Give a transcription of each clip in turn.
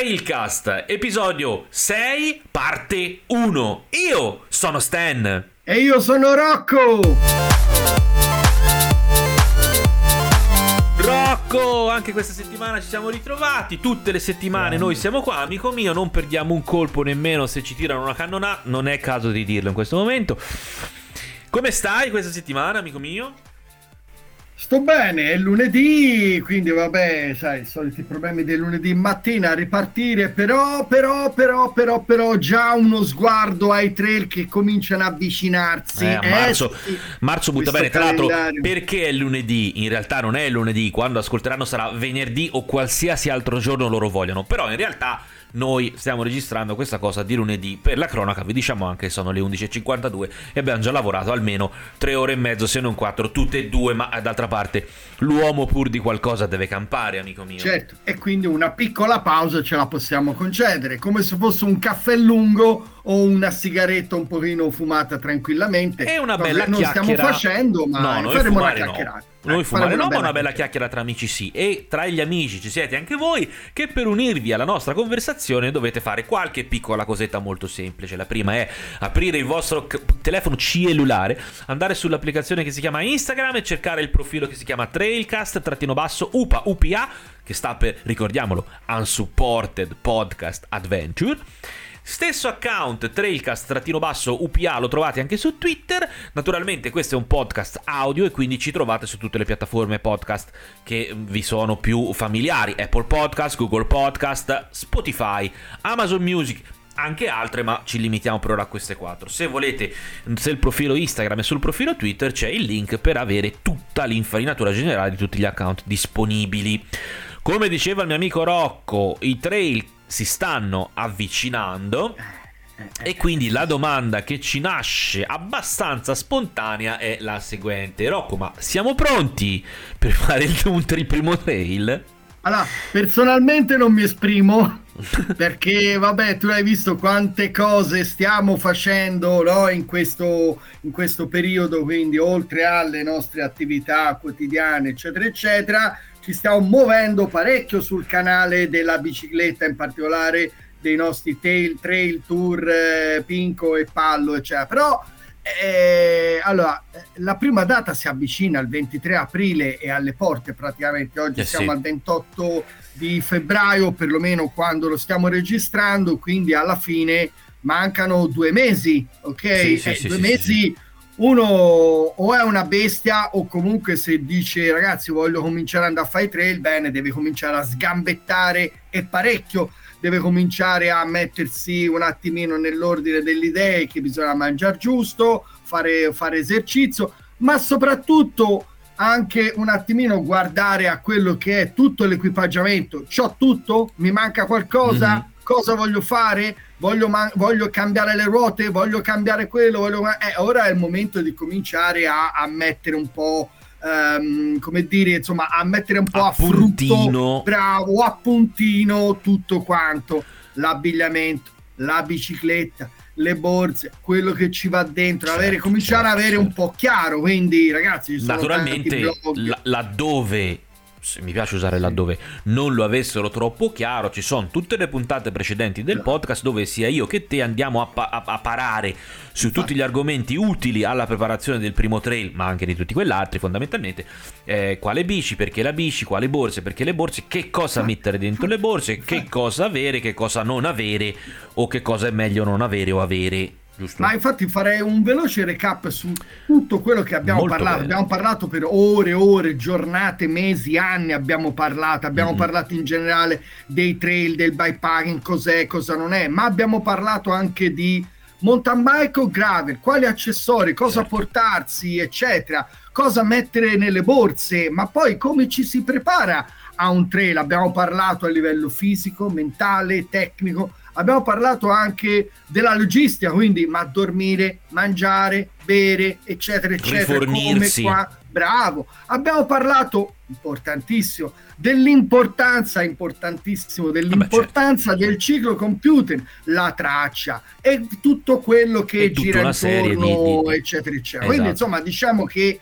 Trailcast, episodio 6, parte 1. Io sono Stan. E io sono Rocco. Rocco, anche questa settimana ci siamo ritrovati. Tutte le settimane noi siamo qua, amico mio. Non perdiamo un colpo nemmeno se ci tirano una cannonata. Non è caso di dirlo in questo momento. Come stai questa settimana, amico mio? Sto bene, è lunedì, quindi vabbè, sai, i soliti problemi del lunedì mattina a ripartire, però, però, però, però, però, già uno sguardo ai trail che cominciano a avvicinarsi. Eh, a marzo, eh, marzo butta bene, tra l'altro, perché è lunedì? In realtà non è lunedì, quando ascolteranno sarà venerdì o qualsiasi altro giorno loro vogliono, però in realtà noi stiamo registrando questa cosa di lunedì. Per la cronaca vi diciamo anche che sono le 11.52 e abbiamo già lavorato almeno 3 ore e mezzo, se non 4, tutte e due, ma d'altra parte l'uomo pur di qualcosa deve campare, amico mio. Certo, e quindi una piccola pausa ce la possiamo concedere, come se fosse un caffè lungo o una sigaretta un pochino fumata tranquillamente. E una bella non chiacchiera. Non stiamo facendo, ma no, faremo una chiacchierata. No. Noi fumare no, ma una bella chiacchiera tra amici sì. E tra gli amici ci siete anche voi che per unirvi alla nostra conversazione dovete fare qualche piccola cosetta molto semplice. La prima è aprire il vostro c- telefono cellulare, andare sull'applicazione che si chiama Instagram e cercare il profilo che si chiama Trailcast-UPA UPA che sta per, ricordiamolo, Unsupported Podcast Adventure Stesso account trailcast-upa lo trovate anche su Twitter. Naturalmente questo è un podcast audio e quindi ci trovate su tutte le piattaforme podcast che vi sono più familiari. Apple Podcast, Google Podcast, Spotify, Amazon Music anche altre, ma ci limitiamo per ora a queste quattro. Se volete, se il profilo Instagram e sul profilo Twitter c'è il link per avere tutta l'infarinatura generale di tutti gli account disponibili. Come diceva il mio amico Rocco, i trail si stanno avvicinando. E quindi la domanda che ci nasce abbastanza spontanea è la seguente: Rocco, ma siamo pronti per fare il, il primo trail? Allora, personalmente non mi esprimo perché, vabbè, tu hai visto quante cose stiamo facendo no, in, questo, in questo periodo, quindi oltre alle nostre attività quotidiane, eccetera, eccetera ci stiamo muovendo parecchio sul canale della bicicletta, in particolare dei nostri tail, trail tour, eh, Pinco e Pallo, eccetera. Però eh, allora, la prima data si avvicina il 23 aprile e alle porte praticamente. Oggi eh siamo sì. al 28 di febbraio, perlomeno quando lo stiamo registrando, quindi alla fine mancano due mesi, ok? Sì, sì, eh, due mesi uno o è una bestia o comunque se dice ragazzi voglio cominciare ad andare a fare trail, bene, deve cominciare a sgambettare e parecchio, deve cominciare a mettersi un attimino nell'ordine delle idee che bisogna mangiare giusto, fare, fare esercizio, ma soprattutto anche un attimino guardare a quello che è tutto l'equipaggiamento. C'ho tutto? Mi manca qualcosa? Mm-hmm. Cosa voglio fare? Voglio, man- voglio, cambiare le ruote, voglio cambiare quello, voglio... Eh, ora è il momento di cominciare a, a mettere un po'... Um, come dire, insomma, a mettere un po' a, a frutto, bravo, a puntino tutto quanto, l'abbigliamento, la bicicletta, le borse, quello che ci va dentro, certo, avere, cominciare certo, a avere certo. un po' chiaro. Quindi, ragazzi, naturalmente laddove mi piace usare laddove non lo avessero troppo chiaro, ci sono tutte le puntate precedenti del podcast dove sia io che te andiamo a, pa- a parare su tutti gli argomenti utili alla preparazione del primo trail, ma anche di tutti quell'altri fondamentalmente. Eh, quale bici, perché la bici, quali borse, perché le borse, che cosa mettere dentro le borse, che cosa avere, che cosa non avere o che cosa è meglio non avere o avere Giusto. Ma infatti farei un veloce recap su tutto quello che abbiamo Molto parlato. Bene. Abbiamo parlato per ore, ore, giornate, mesi, anni. Abbiamo parlato, abbiamo mm-hmm. parlato in generale dei trail, del bikepacking, cos'è, cosa non è, ma abbiamo parlato anche di mountain bike o gravel, quali accessori, cosa certo. portarsi, eccetera, cosa mettere nelle borse, ma poi come ci si prepara a un trail. Abbiamo parlato a livello fisico, mentale, tecnico Abbiamo parlato anche della logistica, quindi ma dormire, mangiare, bere, eccetera, eccetera. Rifornirsi. Come qua. Bravo. Abbiamo parlato, importantissimo, dell'importanza, importantissimo, dell'importanza Vabbè, certo. del ciclo computer, la traccia e tutto quello che gira intorno, di, di, eccetera, eccetera. Esatto. Quindi insomma diciamo che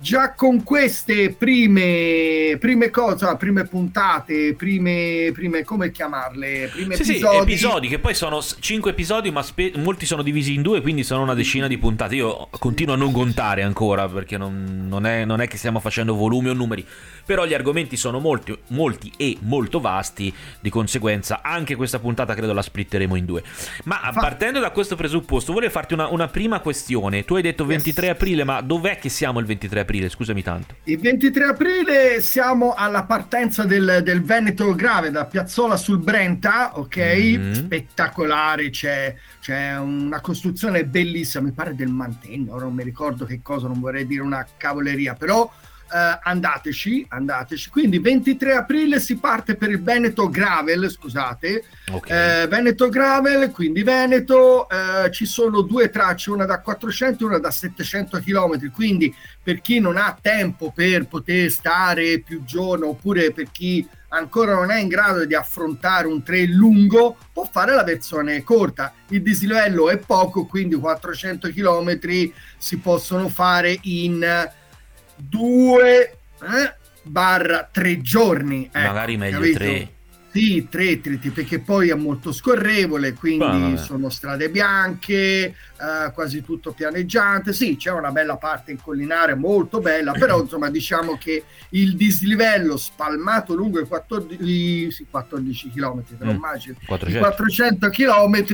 già con queste prime, prime cose, prime puntate, prime, prime come chiamarle? Prime sì, episodi. Sì, episodi che poi sono cinque episodi, ma spe- molti sono divisi in due, quindi sono una decina di puntate. Io continuo a non contare ancora perché non, non, è, non è, che stiamo facendo volumi o numeri, però gli argomenti sono molti, molti e molto vasti, di conseguenza anche questa puntata credo la splitteremo in due. Ma Fa- partendo da questo presupposto, volevo farti una, una prima questione. Tu hai detto 23 yes. aprile, ma dov'è che siamo il 23 aprile? Aprile? Scusami tanto. Il 23 aprile siamo alla partenza del, del Veneto Grave da Piazzola sul Brenta, ok? Mm-hmm. Spettacolare, c'è, c'è, una costruzione bellissima, mi pare del Mantegno, non mi ricordo che cosa, non vorrei dire una cavoleria, però Uh, andateci, andateci. Quindi 23 aprile si parte per il Veneto Gravel, scusate, okay. uh, Veneto Gravel, quindi Veneto, uh, ci sono due tracce, una da 400 e una da 700 km, quindi per chi non ha tempo per poter stare più giorni oppure per chi ancora non è in grado di affrontare un trail lungo può fare la versione corta. Il dislivello è poco, quindi 400 km si possono fare in due eh, barra tre giorni. Ecco, Magari meglio capito? tre. Sì, tre, tre, perché poi è molto scorrevole, quindi ah, sono strade bianche, eh, quasi tutto pianeggiante. Sì, c'è una bella parte incollinare molto bella, però insomma diciamo che il dislivello spalmato lungo i 14, sì, 14 km, mm, immagino, 400, 400 km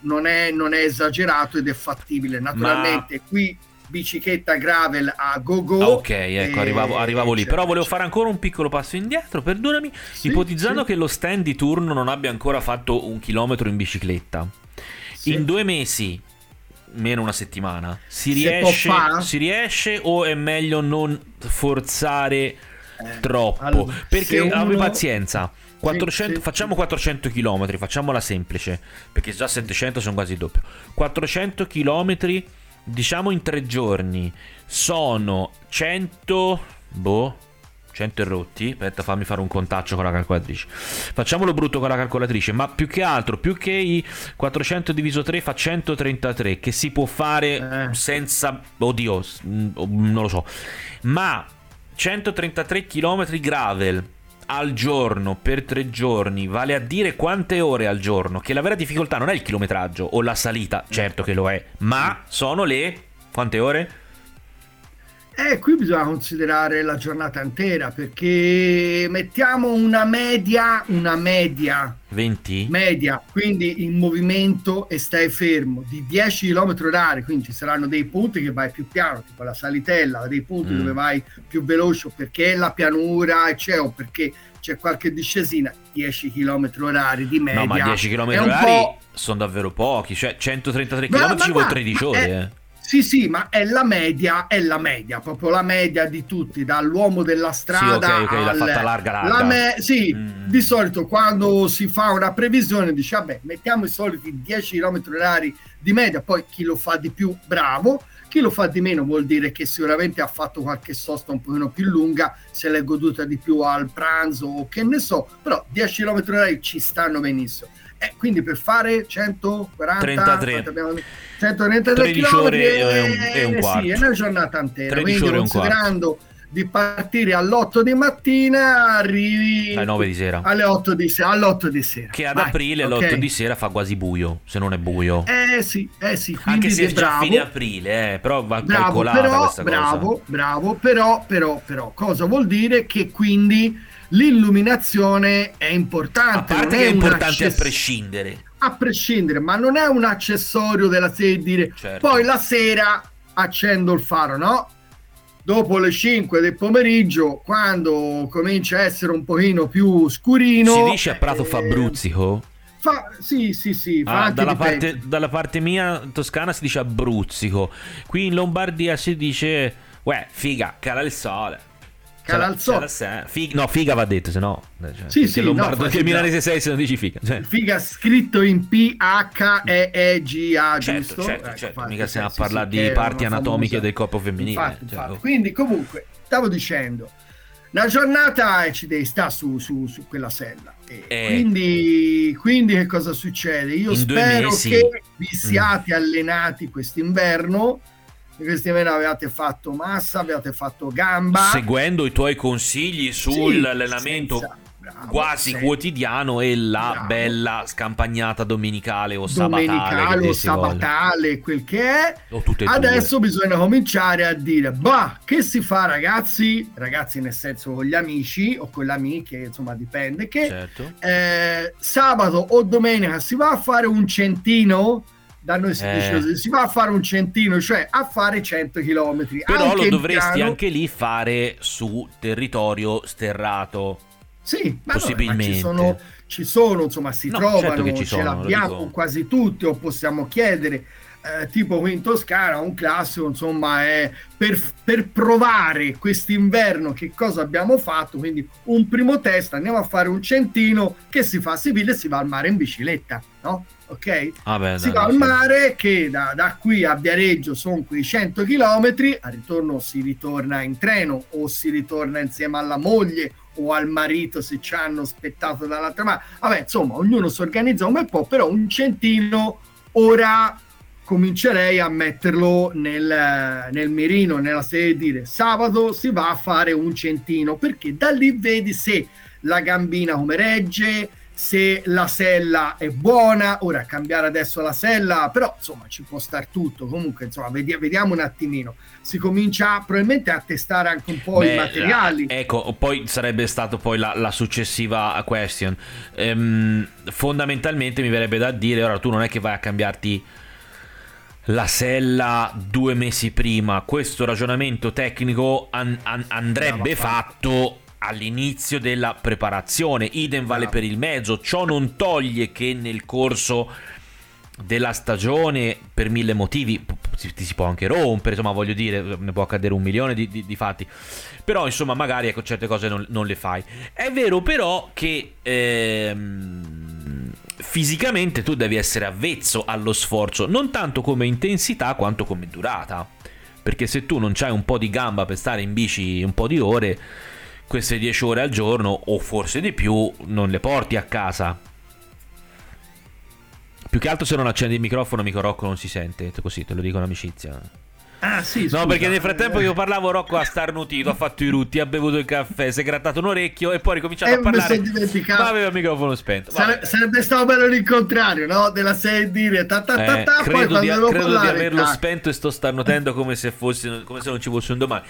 non è, non è esagerato ed è fattibile. Naturalmente Ma... qui bicicletta gravel a go go. Ah, ok, ecco, arrivavo, arrivavo lì. Però volevo fare ancora un piccolo passo indietro, perdonami. Sì, ipotizzando sì. che lo stand di turno non abbia ancora fatto un chilometro in bicicletta, sì. in due mesi, meno una settimana, si riesce, si riesce o è meglio non forzare eh, troppo? Allora, perché uno... abbi pazienza. 400, sì, sì, facciamo 400 km, facciamola semplice, perché già 700 sono quasi il doppio. 400 km diciamo in tre giorni. Sono 100 boh 100 rotti aspetta fammi fare un contaccio con la calcolatrice. Facciamolo brutto con la calcolatrice ma più che altro più che i 400 diviso 3 fa 133 che si può fare eh. senza oddio non lo so. Ma 133 km gravel al giorno per tre giorni, vale a dire quante ore al giorno, che la vera difficoltà non è il chilometraggio o la salita, certo che lo è, ma sono le quante ore? Eh, qui bisogna considerare la giornata intera perché mettiamo una media, una media 20 media, quindi in movimento e stai fermo di 10 km orari, quindi ci saranno dei punti che vai più piano, tipo la salitella, dei punti mm. dove vai più veloce perché è la pianura c'è o perché c'è qualche discesina, 10 km orari di media. No, ma 10 km orari sono davvero pochi, cioè 133 km ci vuole 13 ore. Eh. Sì, sì, ma è la media, è la media, proprio la media di tutti, dall'uomo della strada. Sì, ok, ok, al... l'ha fatta larga, larga. Me... Sì, mm. di solito quando si fa una previsione dice, vabbè, mettiamo i soliti 10 km orari di media, poi chi lo fa di più, bravo, chi lo fa di meno vuol dire che sicuramente ha fatto qualche sosta un pochino più lunga, se l'è goduta di più al pranzo o che ne so, però 10 km orari ci stanno benissimo. Eh, quindi per fare 140 33 133 km ore è, un, è, un quarto. Sì, è una giornata intera. Quindi considerando di partire all'8 di mattina arrivi alle 9 di sera alle 8 di, se- all'8 di sera che ad Vai, aprile alle okay. 8 di sera fa quasi buio se non è buio eh sì eh sì anche se è già fine aprile eh, però va bravo, calcolata però, bravo, cosa bravo però però però cosa vuol dire che quindi l'illuminazione è importante. A parte è, è importante access- a prescindere. A prescindere, ma non è un accessorio della sera dire certo. poi la sera accendo il faro, no? Dopo le 5 del pomeriggio, quando comincia a essere un pochino più scurino. Si dice a Prato eh, Fabruzzico? Fa, sì, sì, sì. Ah, dalla, parte, dalla, parte, mia toscana si dice Abruzzico. Qui in Lombardia si dice, uè, figa, cala il sole. Calalzò. Fig- no, figa va detto, se no. Cioè, sì, sì, Lombardo, no, che milanese sei se non dici figa. Cioè. Figa scritto in P-H-E-E-G-A, certo, giusto? Certo, ecco, certo. Mica stiamo a parlare sì, di parti anatomiche famosa... del corpo femminile. Infatti, cioè, infatti. Oh. Quindi, comunque, stavo dicendo, la giornata ci devi stare su, su, su quella sella. Eh. Quindi, quindi, che cosa succede? Io spero che vi siate mm. allenati quest'inverno questi mesi avevate fatto massa, avevate fatto gamba. Seguendo i tuoi consigli sull'allenamento. Sì, Bravo, quasi sei... quotidiano e la Bravo. bella scampagnata domenicale o domenicale o sabatale, quel che è. Adesso due. bisogna cominciare a dire, bah, che si fa ragazzi? Ragazzi nel senso con gli amici o con le amiche, insomma dipende, che certo. eh, sabato o domenica si va a fare un centino da noi si eh. dice si va a fare un centino, cioè a fare 100 km. Però lo dovresti piano... anche lì fare su territorio sterrato. Sì, ma possibilmente. No, ci, sono, ci sono, insomma, si no, certo trovano, certo ce sono, l'abbiamo quasi tutti, o possiamo chiedere. Eh, tipo qui in Toscana, un classico, insomma, è per, per provare quest'inverno che cosa abbiamo fatto. Quindi, un primo test, andiamo a fare un centino che si fa civile e si va al mare in bicicletta, no? Ok? Ah beh, si va al mare che da, da, qui a Viareggio sono quei 100 km, al ritorno si ritorna in treno o si ritorna insieme alla moglie o al marito se ci hanno aspettato dall'altra parte. Vabbè, insomma, ognuno si organizza un bel po', però un centino ora comincerei a metterlo nel, nel mirino, nella serie di dire sabato si va a fare un centino, perché da lì vedi se la gambina come regge, se la sella è buona, ora cambiare adesso la sella, però insomma ci può star tutto, comunque insomma vediamo, vediamo un attimino, si comincia probabilmente a testare anche un po' Beh, i materiali. Ecco, poi sarebbe stato poi la, la successiva question. Ehm, fondamentalmente mi verrebbe da dire, ora tu non è che vai a cambiarti la sella due mesi prima, questo ragionamento tecnico an- an- andrebbe fatto all'inizio della preparazione, idem vale no. per il mezzo, ciò non toglie che nel corso della stagione per mille motivi ti si può anche rompere, insomma voglio dire, ne può accadere un milione di, di, di fatti, però insomma magari ecco certe cose non, non le fai. È vero però che ehm, fisicamente tu devi essere avvezzo allo sforzo, non tanto come intensità quanto come durata, perché se tu non hai un po' di gamba per stare in bici un po' di ore, queste 10 ore al giorno o forse di più non le porti a casa. Più che altro se non accendi il microfono, amico Rocco non si sente, così te lo dico in amicizia. Ah, sì, no, perché nel frattempo io parlavo, Rocco ha starnutito, ha fatto i rutti, ha bevuto il caffè, si è grattato un orecchio e poi ha ricominciato e a parlare. Ma aveva il microfono spento. Sare- sarebbe stato bello il contrario, no? Della serie dire ta ta ta, ta eh, credo, di, credo di, averlo ta. spento e sto starnutendo come se, fosse, come se non ci fosse un domani.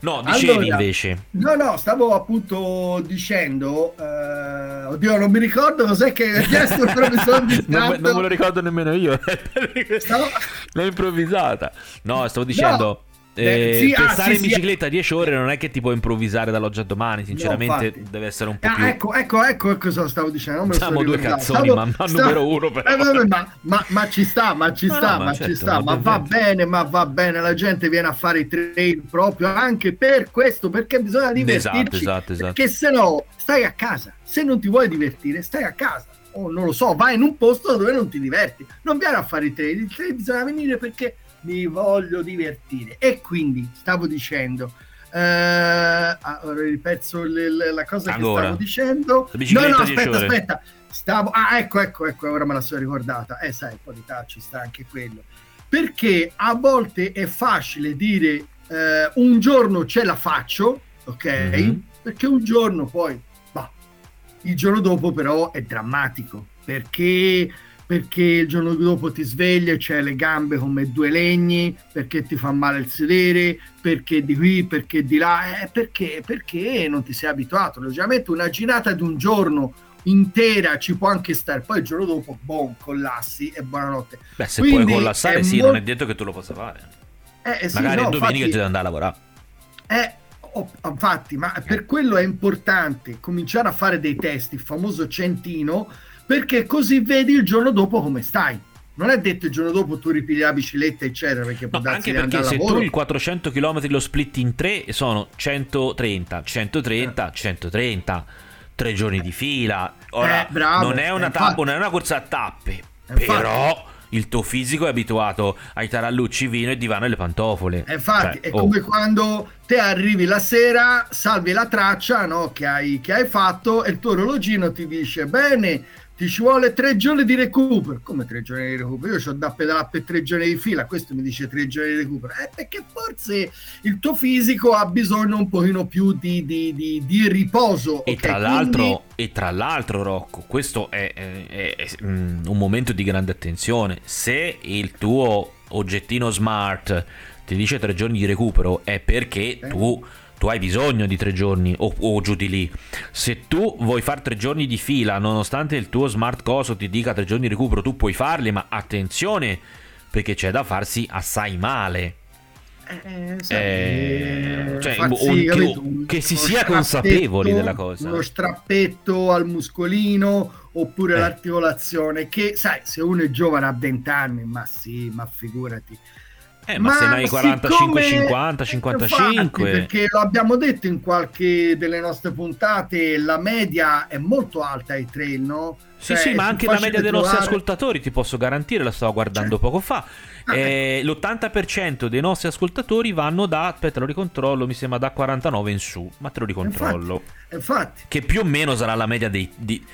No, dicevi allora, invece. No, no, stavo appunto dicendo. Eh, oddio, non mi ricordo cos'è che hai chiesto, però mi sono distratto. non, non me lo ricordo nemmeno io. stavo... L'ho improvvisata. No, stavo dicendo. No. Eh, sì, ah, stare sì, in bicicletta sì. 10 ore non è che ti puoi improvvisare dall'oggi a domani, sinceramente no, deve essere un po' ah, più... Ecco, ecco, ecco, ecco cosa stavo dicendo. Non Siamo due cazzoni, stavo, ma, ma stavo... numero uno però. Eh, ma, ma, ma, ci sta, ma ci sta, no, ma, certo, ci sta, ma va bene, ma va bene, la gente viene a fare i trail proprio anche per questo, perché bisogna divertirci. Esatto, esatto, esatto. Perché se no stai a casa, se non ti vuoi divertire stai a casa. O non lo so, vai in un posto dove non ti diverti. Non vieni a fare i trail, il trail bisogna venire perché mi voglio divertire. E quindi stavo dicendo, eh, ah, ripezzo l- la cosa Ancora. che stavo dicendo. No, no, aspetta, aspetta. Stavo, ah, ecco, ecco, ecco, ora me la sono ricordata. Eh, sai, un po' ci sta anche quello. Perché a volte è facile dire eh, un giorno ce la faccio, ok? Mm-hmm. Perché un giorno poi, bah, il giorno dopo però è drammatico. Perché perché il giorno dopo ti svegli e c'hai le gambe come due legni, perché ti fa male il sedere, perché di qui, perché di là, eh, perché, perché non ti sei abituato. Logicamente una girata di un giorno intera ci può anche stare, poi il giorno dopo, boom, collassi e buonanotte. Beh, se Quindi puoi collassare, sì, mo- non è detto che tu lo possa fare. Eh, sì, Magari no, domenica infatti, devi andare a lavorare. Eh, oh, infatti, ma per quello è importante cominciare a fare dei test, il famoso centino, perché così vedi il giorno dopo come stai. Non è detto il giorno dopo tu ripigli la bicicletta, eccetera, perché no, anche perché se tu il 400 km lo split in tre sono 130, 130, eh. 130, tre giorni di fila. Ora, eh, bravo, non, è una tappa, non è una corsa a tappe, però il tuo fisico è abituato ai tarallucci vino e divano e le pantofole. E infatti, cioè, è oh. come quando te arrivi la sera, salvi la traccia no, che, hai, che hai fatto e il tuo orologino ti dice bene ti ci vuole tre giorni di recupero. Come tre giorni di recupero? Io ho da pedalare per tre giorni di fila, questo mi dice tre giorni di recupero. Eh, perché forse il tuo fisico ha bisogno un pochino più di, di, di, di riposo. E, okay? tra l'altro, e tra l'altro, Rocco, questo è, è, è, è mm, un momento di grande attenzione. Se il tuo oggettino smart ti dice tre giorni di recupero, è perché eh. tu tu hai bisogno di tre giorni o, o, giù di lì. Se tu vuoi fare tre giorni di fila, nonostante il tuo smart coso ti dica tre giorni di recupero, tu puoi farli, ma attenzione perché c'è da farsi assai male. Eh, sai, eh, cioè, farsi, un, capito, che, si sia consapevoli della cosa. Uno strappetto al muscolino oppure eh. l'articolazione che sai se uno è giovane a 20 anni ma sì ma figurati eh, ma, ma se ne hai 45, 50, 55. Infatti, perché lo abbiamo detto in qualche delle nostre puntate, la media è molto alta ai trail, no? Sì, cioè, sì, ma anche la media dei trovare... nostri ascoltatori, ti posso garantire, la stavo guardando certo. poco fa. Ah, eh, ecco. L'80% dei nostri ascoltatori vanno da, aspetta, lo ricontrollo, mi sembra da 49 in su, ma te lo ricontrollo. Infatti, infatti. Che più o meno sarà la media dei, di,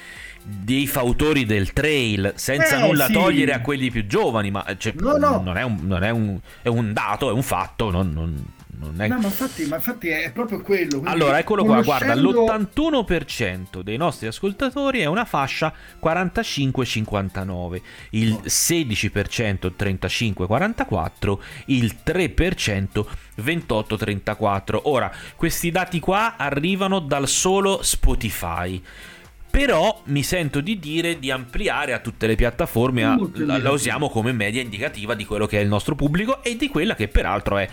dei fautori del trail, senza eh, nulla sì. togliere a quelli più giovani, ma cioè, no, no. non, è un, non è, un, è un dato, è un fatto, non, non, non è... No, ma infatti, ma infatti è proprio quello. Allora, eccolo qua, guarda, l'81% dei nostri ascoltatori è una fascia 45-59, il 16% 35-44, il 3% 28-34. Ora, questi dati qua arrivano dal solo Spotify però mi sento di dire di ampliare a tutte le piattaforme, a, la, la, usiamo come media indicativa di quello che è il nostro pubblico e di quella che peraltro è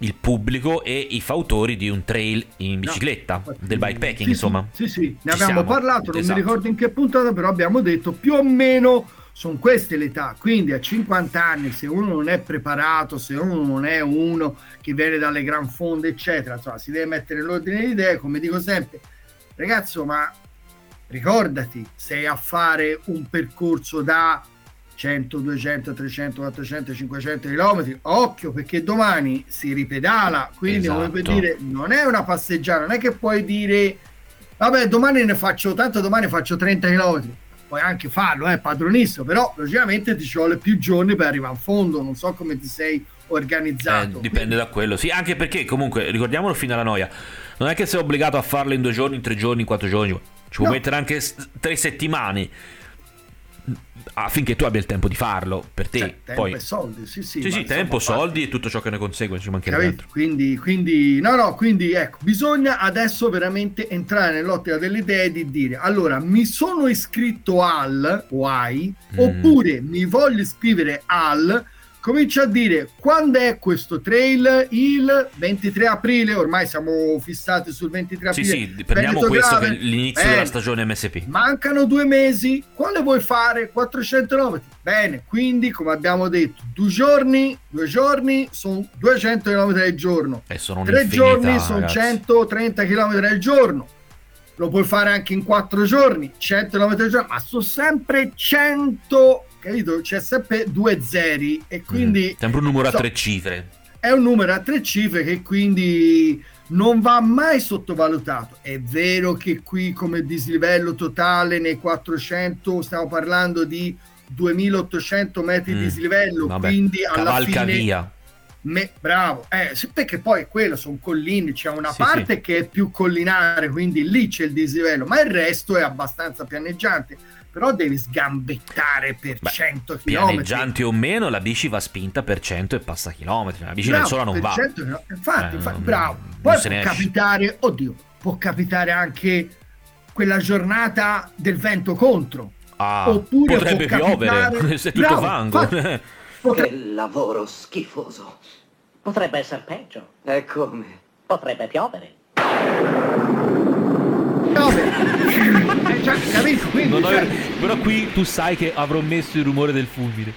il pubblico e i fautori di un trail in bicicletta, no, del bikepacking sì, insomma. Sì, sì, ne abbiamo siamo. parlato, non esatto. mi ricordo in che puntata, però abbiamo detto più o meno sono queste le età, quindi a 50 anni se uno non è preparato, se uno non è uno che viene dalle gran fonde eccetera, insomma si deve mettere l'ordine di idee, come dico sempre, ragazzo ma ricordati, sei a fare un percorso da 100, 200, 300, 400, 500 km, occhio perché domani si ripedala, quindi esatto. come per dire, non è una passeggiata, non è che puoi dire vabbè domani ne faccio, tanto domani faccio 30 km, puoi anche farlo, è eh, padronissimo, però logicamente ti ci vuole più giorni per arrivare a fondo, non so come ti sei organizzato. Eh, dipende da quello, sì, anche perché comunque ricordiamolo fino alla noia, non è che sei obbligato a farlo in due giorni, in tre giorni, in quattro giorni ci può no. mettere anche tre settimane affinché tu abbia il tempo di farlo per te. Cioè, tempo Poi... e soldi, sì, sì. Sì, sì, tempo, soldi e tutto ciò che ne consegue, ci mancherebbe. Quindi, quindi, no, no, quindi ecco, bisogna adesso veramente entrare nell'ottica delle idee di dire, allora, mi sono iscritto al, o ai, mm. oppure mi voglio iscrivere al, comincia a dire quando è questo trail? Il 23 aprile ormai siamo fissati sul 23 aprile. sì sì prendiamo questo grave. che è l'inizio bene. della stagione MSP mancano due mesi quale vuoi fare? 400 km bene quindi come abbiamo detto due giorni due giorni sono 200 km al giorno. E sono tre giorni sono 130 km al giorno. Lo puoi fare anche in quattro giorni 100 km al giorno ma sono sempre 100 capito? C'è sempre due zeri e quindi... Mm, sempre un numero so, a tre cifre. È un numero a tre cifre che quindi non va mai sottovalutato. È vero che qui come dislivello totale nei 400 stiamo parlando di 2800 metri mm, di dislivello, vabbè, quindi alla fine... via. Me, bravo, eh, perché poi quello sono colline, c'è una sì, parte sì. che è più collinare, quindi lì c'è il dislivello, ma il resto è abbastanza pianeggiante però devi sgambettare per Beh, 100 km. Pianeggianti o meno, la bici va spinta per 100 e passa chilometri. La bici bravo, da sola non va. 100, infatti, eh, infatti, bravo. Poi può capitare, oddio, può capitare anche quella giornata del vento contro. Ah, Oppure potrebbe piovere se è tutto bravo, fango. Infatti, potre... Che lavoro schifoso. Potrebbe essere peggio. E come? Potrebbe piovere. Eh, cioè, capito? Quindi, cioè... Però qui tu sai che avrò messo il rumore del fulmine.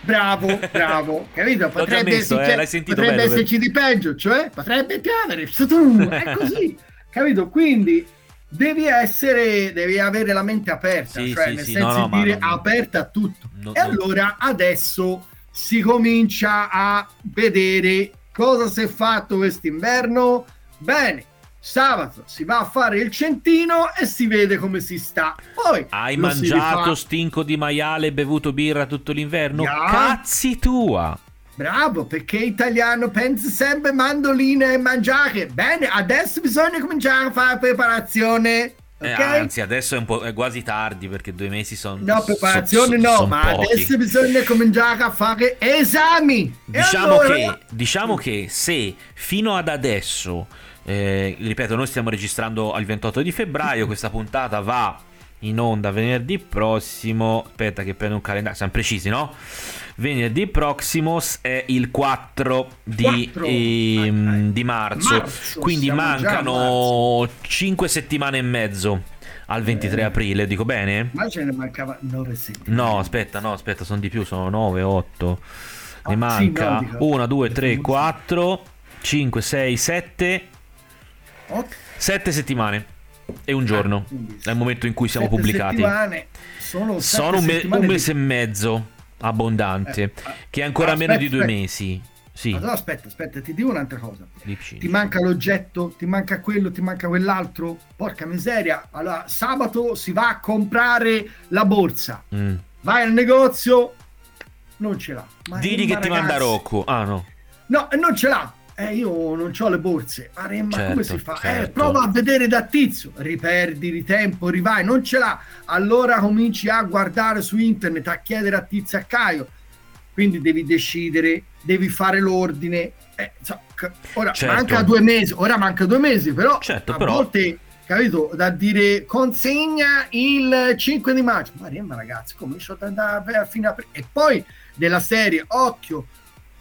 Bravo, bravo, capito? Potrebbe, messo, esserci, eh, potrebbe bello, esserci di peggio, cioè potrebbe piovere, è così, capito? Quindi devi essere, devi avere la mente aperta, sì, cioè sì, nel sì, senso no, no, dire no, aperta a tutto. E allora adesso si comincia a vedere cosa si è fatto quest'inverno. Bene, sabato si va a fare il centino e si vede come si sta. Poi Hai mangiato stinco di maiale e bevuto birra tutto l'inverno? Ya. Cazzi tua! Bravo, perché italiano pensa sempre mandolina e mangiare. Bene, adesso bisogna cominciare a fare preparazione. Eh, Ok? anzi, adesso è, un po', è quasi tardi perché due mesi sono. No, preparazione no, ma adesso bisogna cominciare a fare esami. Diciamo, allora- che, diciamo che se fino ad adesso, eh, ripeto, noi stiamo registrando al 28 di febbraio, questa puntata va in onda venerdì prossimo. Aspetta, che prendo un calendario, siamo precisi, no? Venerdì prossimo è il 4 di, 4. ehm, Ah, di marzo, marzo, quindi mancano 5 settimane e mezzo al 23 Eh. aprile, dico bene? Ma ce ne mancava 9 settimane. No, aspetta, no, aspetta, sono di più, sono 9, 8. Ah, Ne sì, manca no, dico- 1, 2, 3, Sì. 4, 5, 6, 7. 7 settimane e un giorno. È il momento in cui siamo Sette pubblicati. settimane Sono, sette Sono un, me- un di- mese e mezzo abbondante, Eh, che è ancora aspetta, meno di due aspetta. mesi. Sì, Allora, aspetta, aspetta, ti dico un'altra cosa. Lipsci. Ti manca l'oggetto, ti manca quello, ti manca quell'altro. Porca miseria. Allora, sabato si va a comprare la borsa. Mm. Vai al negozio, non ce l'ha. Ma Digli che ti manda ragazzi- Rocco. Ah, no. No, non ce l'ha. Eh, io non ho le borse. Ma, re- ma Certo, come si fa? Eh, certo. prova a vedere da tizio. Riperdi di tempo, rivai, non ce l'ha. Allora cominci a guardare su internet, a chiedere a tizio a Caio. Quindi devi decidere, devi fare l'ordine. Eh, so, ora Certo. manca due mesi, ora manca due mesi, però Certo, a però- volte, capito, da dire consegna il 5 di maggio. Ma ragazzi, come c'ho da andare fino a... E poi della serie, occhio,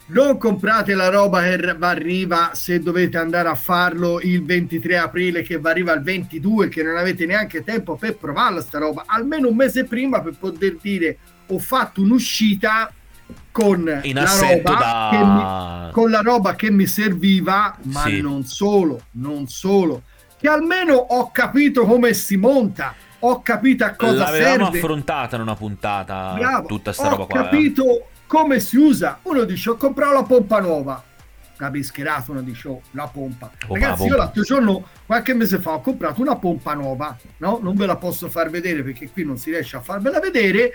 non comprate la roba che va arriva se dovete andare a farlo il 23 aprile che va arriva il 22 che non avete neanche tempo per provarla sta roba almeno un mese prima per poter dire ho fatto un'uscita con In la roba da- mi, con la roba che mi serviva ma Sì. non solo non solo che almeno ho capito come si monta ho capito a cosa L'avevamo serve affrontata in una puntata Bravo, tutta sta ho roba qua. eh. capito come si usa. Uno dice: Ho comprato la pompa nuova. Capischerato, uno dice: Oh, la pompa. Oh, Ragazzi, la io pompa. l'altro giorno, qualche mese fa, ho comprato una pompa nuova. No, non ve la posso far vedere perché qui non si riesce a farvela vedere.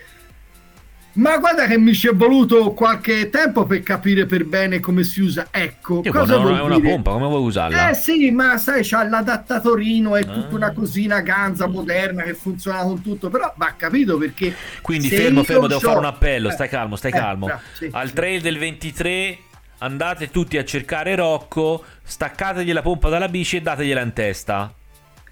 Ma guarda che mi ci è voluto qualche tempo per capire per bene come si usa. Ecco, Io, cosa non è una pompa, come vuoi usarla? Eh sì, ma sai, c'ha l'adattatorino, è tutta Ah. una cosina ganza moderna che funziona con tutto, però va capito perché... Quindi fermo, fermo, devo fare un appello. Eh, Stai calmo, stai eh, calmo. bravo, sì, Al sì. trail del 23 andate tutti a cercare Rocco, staccategli la pompa dalla bici e dategliela in testa.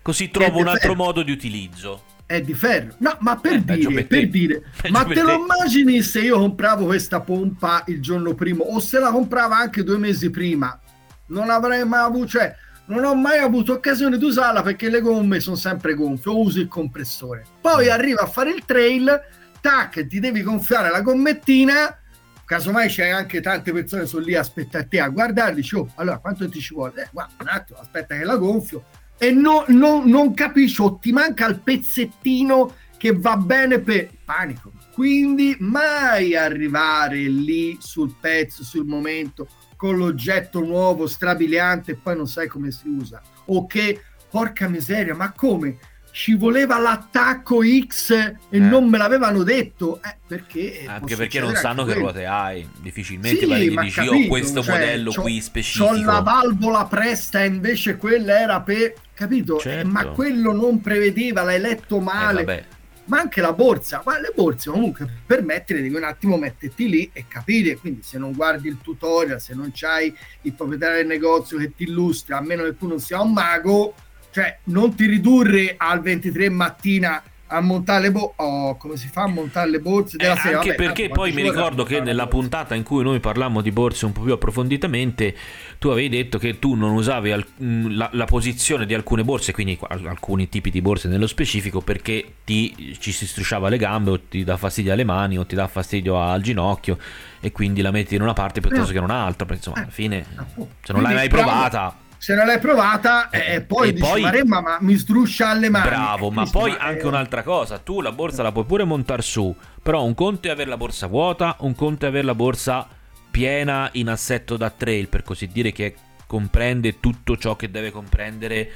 Così trovo un altro modo di utilizzo. È di ferro. No, ma per Eh, dire, per per dire, ma te lo immagini se io compravo questa pompa il giorno prima o se la comprava anche due mesi prima? Non avrei mai avuto, cioè, non ho mai avuto occasione di usarla perché le gomme sono sempre gonfie, o uso il compressore. Poi Mm. arriva a fare il trail, tac, ti devi gonfiare la gommettina. Casomai c'è anche tante persone sono lì a aspettare te a guardare, dici, oh, allora quanto ti ci vuole? Eh, guarda, un attimo, aspetta che la gonfio e no- no- non capisci o ti manca il pezzettino che va bene per panico. Quindi mai arrivare lì sul pezzo, sul momento, con l'oggetto nuovo, strabiliante e poi non sai come si usa. O che, porca miseria, ma come? Ci voleva l'attacco X e Eh. non me l'avevano detto? Eh, perché? Anche perché non sanno che ruote hai. Difficilmente Sì, e dici io ho capito, questo cioè, modello qui specifico. C'ho la valvola presta invece quella era per... Capito? Eh, Certo. ma quello non prevedeva, l'hai letto Eh, male. ma anche la borsa, ma le borse comunque per mettere devi un attimo metterti lì e capire, quindi se non guardi il tutorial, se non c'hai il proprietario del negozio che ti illustra, a meno che tu non sia un mago, cioè non ti ridurre al 23 mattina a montare le borse, oh, come si fa a montare le borse Eh, della sera? anche Vabbè, perché poi mi ricordo che nella puntata in cui noi parlammo di borse un po' più approfonditamente, tu avevi detto che tu non usavi al- mh, la, la posizione di alcune borse, quindi al- alcuni tipi di borse nello specifico, perché ti, ci si strusciava le gambe o ti dà fastidio alle mani o ti dà fastidio al ginocchio e quindi la metti in una parte piuttosto Eh. che in un'altra, insomma Eh, alla fine appunto. se non l'hai mai Quindi, provata... se non l'hai provata Eh, e poi e dici poi- Maremma ma mi struscia alle mani. Bravo, Eh, ma poi ma, anche eh, un'altra cosa, tu la borsa la puoi pure montare su, però un conto è avere la borsa vuota, un conto è avere la borsa piena in assetto da trail, per così dire che comprende tutto ciò che deve comprendere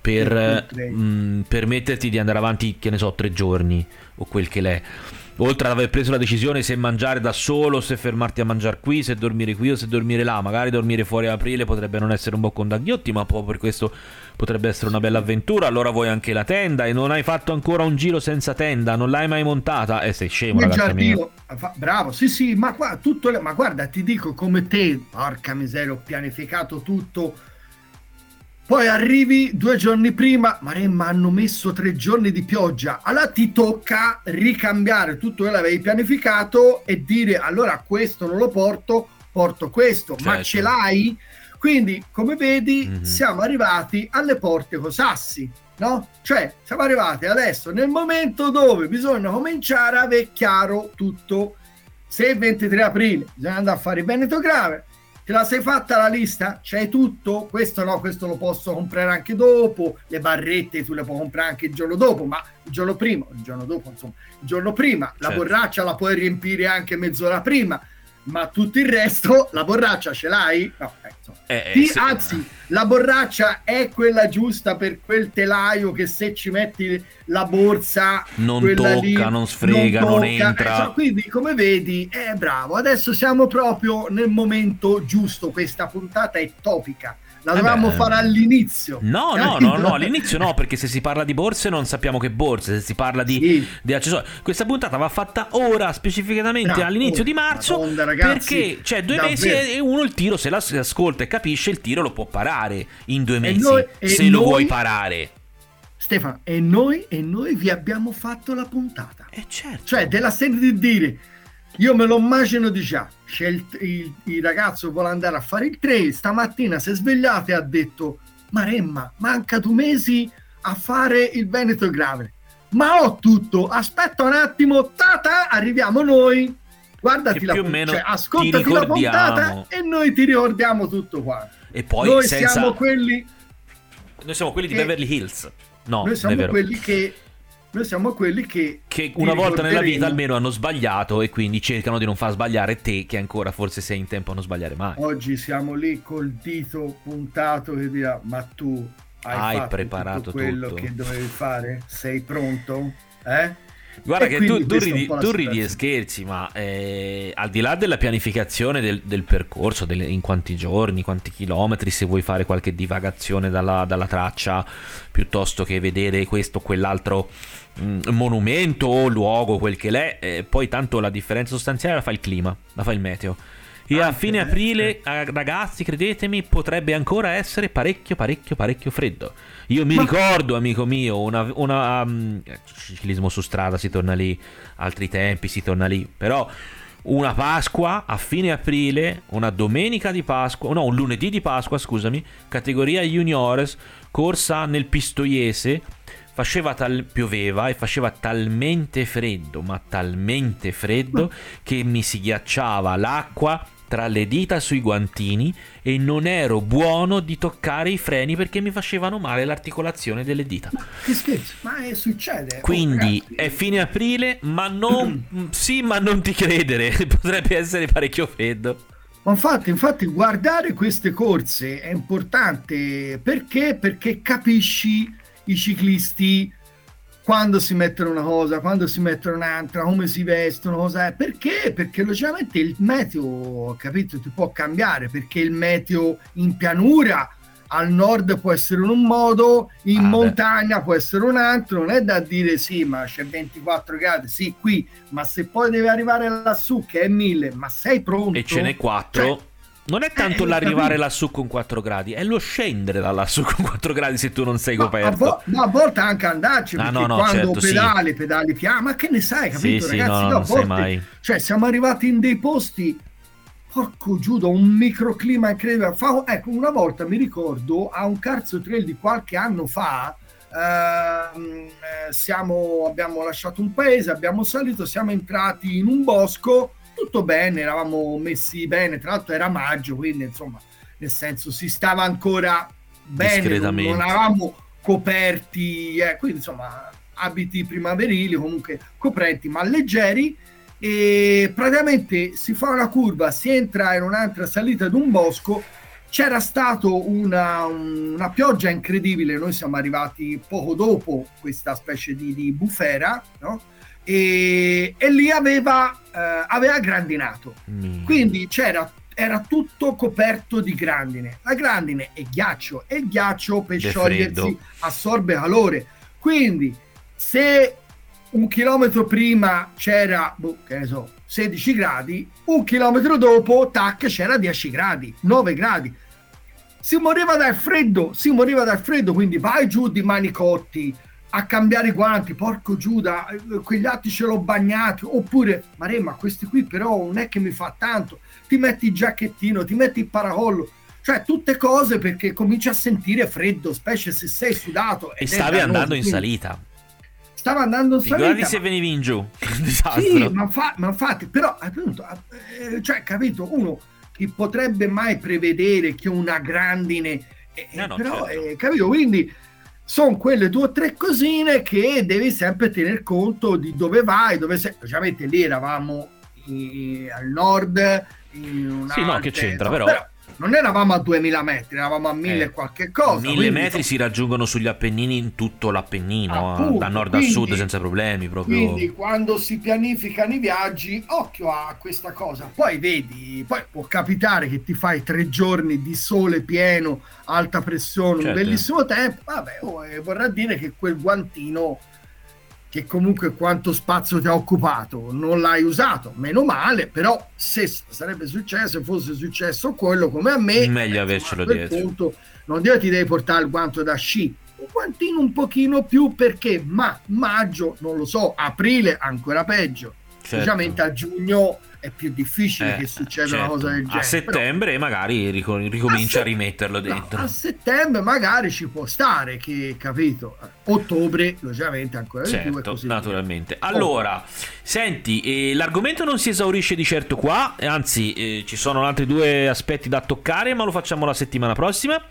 per mh, permetterti di andare avanti, che ne so, tre giorni o quel che l'è oltre ad aver preso la decisione se mangiare da solo, se fermarti a mangiare qui, se dormire qui o se dormire là, magari dormire fuori a aprile potrebbe non essere un boccon d'anghiotti, ma proprio per questo potrebbe essere una bella avventura. Allora vuoi anche la tenda? E non hai fatto ancora un giro senza tenda, non l'hai mai montata? E eh, sei scemo, ragazzi giardino, Bravo, sì, sì, ma, qua, tutto, ma guarda, ti dico come te, porca miseria, ho pianificato tutto poi arrivi due giorni prima, Maremma hanno messo tre giorni di pioggia. Allora ti tocca ricambiare tutto quello che avevi pianificato e dire allora questo non lo porto, porto questo, certo. ma ce l'hai? Quindi, come vedi, mm-hmm. siamo arrivati alle porte cosassi, no? Cioè, siamo arrivati adesso nel momento dove bisogna cominciare a avere chiaro tutto. Se il 23 aprile bisogna andare a fare il Veneto Grave, Te la sei fatta la lista? C'hai tutto? Questo no, questo lo posso comprare anche dopo. Le barrette tu le puoi comprare anche il giorno dopo, ma il giorno prima, il giorno dopo, insomma, il giorno prima, certo. la borraccia la puoi riempire anche mezz'ora prima ma tutto il resto, la borraccia ce l'hai? No, eh, eh, sì, sì. Anzi, la borraccia è quella giusta per quel telaio che se ci metti la borsa non tocca, lì, non sfrega, non, non entra. Eh, quindi, come vedi, è bravo. Adesso siamo proprio nel momento giusto. Questa puntata è topica la dovevamo eh fare all'inizio. No, no, no, no, all'inizio no, perché se si parla di borse non sappiamo che borse, se si parla di, sì. di accessori. Questa puntata va fatta ora, specificatamente no, all'inizio di marzo, Madonna, ragazzi, perché c'è due davvero. mesi e uno il tiro, se l'ascolta e capisce, il tiro lo può parare in due mesi, noi, se noi... lo vuoi parare. Stefano, e noi, e noi vi abbiamo fatto la puntata. Eh certo. Cioè, della serie di dire io me lo immagino di già. C'è il, il, il, ragazzo vuole andare a fare il trail. Stamattina si è svegliato e ha detto: Maremma, manca due mesi a fare il Veneto Grave. Ma ho tutto. Aspetta un attimo, tata, arriviamo noi. Guardati la cioè, ascoltati la puntata e noi ti ricordiamo tutto qua. E poi noi senza... siamo quelli. Noi siamo quelli di Beverly Hills. No, noi siamo quelli che noi siamo quelli che... Che una volta nella vita almeno hanno sbagliato e quindi cercano di non far sbagliare te che ancora forse sei in tempo a non sbagliare mai. Oggi siamo lì col dito puntato che dirà ma tu hai, hai preparato quello tutto. che dovevi fare? Sei pronto? Eh? Guarda e che tu, tu, ridi, tu ridi, e scherzi, ma eh, al di là della pianificazione del, del percorso, delle, in quanti giorni, quanti chilometri, se vuoi fare qualche divagazione dalla, dalla traccia, piuttosto che vedere questo o quell'altro mh, mm, monumento o luogo, quel che l'è, eh, poi tanto la differenza sostanziale la fa il clima, la fa il meteo. E a fine aprile, ragazzi, credetemi, potrebbe ancora essere parecchio, parecchio, parecchio freddo. Io mi Ma... ricordo, amico mio, una, una um, ciclismo su strada si torna lì, altri tempi si torna lì, però una Pasqua a fine aprile, una domenica di Pasqua, no, un lunedì di Pasqua, scusami, categoria juniores, corsa nel Pistoiese, faceva tal- pioveva e faceva talmente freddo, ma talmente freddo che mi si ghiacciava l'acqua tra le dita sui guantini e non ero buono di toccare i freni perché mi facevano male l'articolazione delle dita. Ma che scherzo, ma è, succede. Quindi oh, è fine aprile, ma non sì, ma non ti credere, potrebbe essere parecchio freddo. Ma infatti, infatti, guardare queste corse è importante perché? Perché capisci i ciclisti quando si mettono una cosa, quando si mettono un'altra, come si vestono, cosa è. Perché? Perché logicamente il meteo, capito, ti può cambiare, perché il meteo in pianura al nord può essere in un modo, in ah, montagna beh. può essere un altro, non è da dire sì, ma c'è 24 gradi, sì, qui, ma se poi devi arrivare lassù che è 1000, ma sei pronto? E ce n'è 4. Cioè, non è tanto eh, l'arrivare lassù con 4 gradi, è lo scendere da lassù con 4 gradi se tu non sei coperto. Ma a, vo- ma a volte anche andarci, ah, no, no, quando certo, pedali, sì. pedali piano, ma che ne sai, capito sì, ragazzi? Sì, no, no, volte, mai. Cioè siamo arrivati in dei posti, porco giudo, un microclima incredibile. Fa, ecco, una volta mi ricordo a un Carzo Trail di qualche anno fa, ehm, eh, siamo, abbiamo lasciato un paese, abbiamo salito, siamo entrati in un bosco tutto bene, eravamo messi bene, tra l'altro era maggio, quindi insomma, nel senso si stava ancora bene, non eravamo coperti, eh, quindi insomma abiti primaverili, comunque coperti ma leggeri e praticamente si fa una curva, si entra in un'altra salita di un bosco c'era stata una, una, pioggia incredibile, noi siamo arrivati poco dopo questa specie di, di bufera, no? E, e, lì aveva, eh, aveva grandinato, mm. quindi c'era era tutto coperto di grandine. La grandine è ghiaccio e il ghiaccio per De sciogliersi freddo. assorbe calore. Quindi se un chilometro prima c'era, boh, che ne so, 16 gradi, un chilometro dopo, tac, c'era 10 gradi, 9 gradi. Si moriva dal freddo, si moriva dal freddo, quindi vai giù di manicotti a cambiare i guanti, porco Giuda, quegli altri ce l'ho bagnati, oppure, Maremma, questi qui però non è che mi fa tanto, ti metti il giacchettino, ti metti il paracollo, cioè tutte cose perché cominci a sentire freddo, specie se sei sudato. E stavi andando in salita. Stava andando in salita. Guardi se venivi in giù. sì, ma, fa, ma, infatti, però appunto, eh, cioè, capito, uno che potrebbe mai prevedere che una grandine, eh, no, no, però, certo. eh, capito, quindi sono quelle due o tre cosine che devi sempre tener conto di dove vai, dove sei. Ovviamente lì eravamo eh, al nord, sì, no, che c'entra, però, però non eravamo a 2000 metri, eravamo a 1000 eh, qualche cosa. 1000 metri si raggiungono sugli Appennini in tutto l'Appennino, Appunto, da nord quindi, a sud senza problemi. Proprio. Quindi quando si pianificano i viaggi, occhio a questa cosa. Poi vedi, poi può capitare che ti fai tre giorni di sole pieno, alta pressione, certo. un bellissimo tempo. Vabbè, oh, eh, vorrà dire che quel guantino che comunque quanto spazio ti ha occupato non l'hai usato, meno male, però se sarebbe successo, fosse successo quello come a me, meglio avercelo dietro. Punto, non dire ti devi portare il guanto da sci, un guantino un pochino più perché ma maggio, non lo so, aprile ancora peggio, certo. a giugno è più difficile eh, che succeda certo. una cosa del genere. A settembre Però, magari ricomincia a, se- a, rimetterlo dentro. No, a settembre magari ci può stare, che capito? Ottobre, logicamente, ancora certo, di più. Certo, naturalmente. Via. Allora, oh. senti, eh, l'argomento non si esaurisce di certo qua, anzi, eh, ci sono altri due aspetti da toccare, ma lo facciamo la settimana prossima.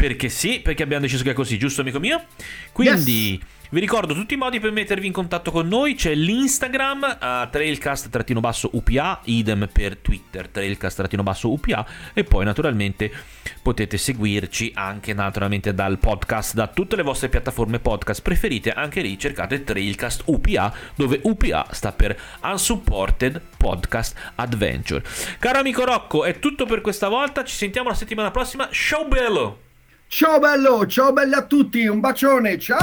Perché sì, perché abbiamo deciso che è così, giusto, amico mio? Quindi. Yes vi ricordo tutti i modi per mettervi in contatto con noi, c'è l'Instagram uh, trailcast-upa, idem per Twitter trailcast-upa e poi naturalmente potete seguirci anche naturalmente dal podcast, da tutte le vostre piattaforme podcast preferite, anche lì cercate Trailcast UPA dove UPA sta per Unsupported Podcast Adventure. Caro amico Rocco, è tutto per questa volta, ci sentiamo la settimana prossima, ciao bello! Ciao bello, ciao belli a tutti, un bacione, ciao!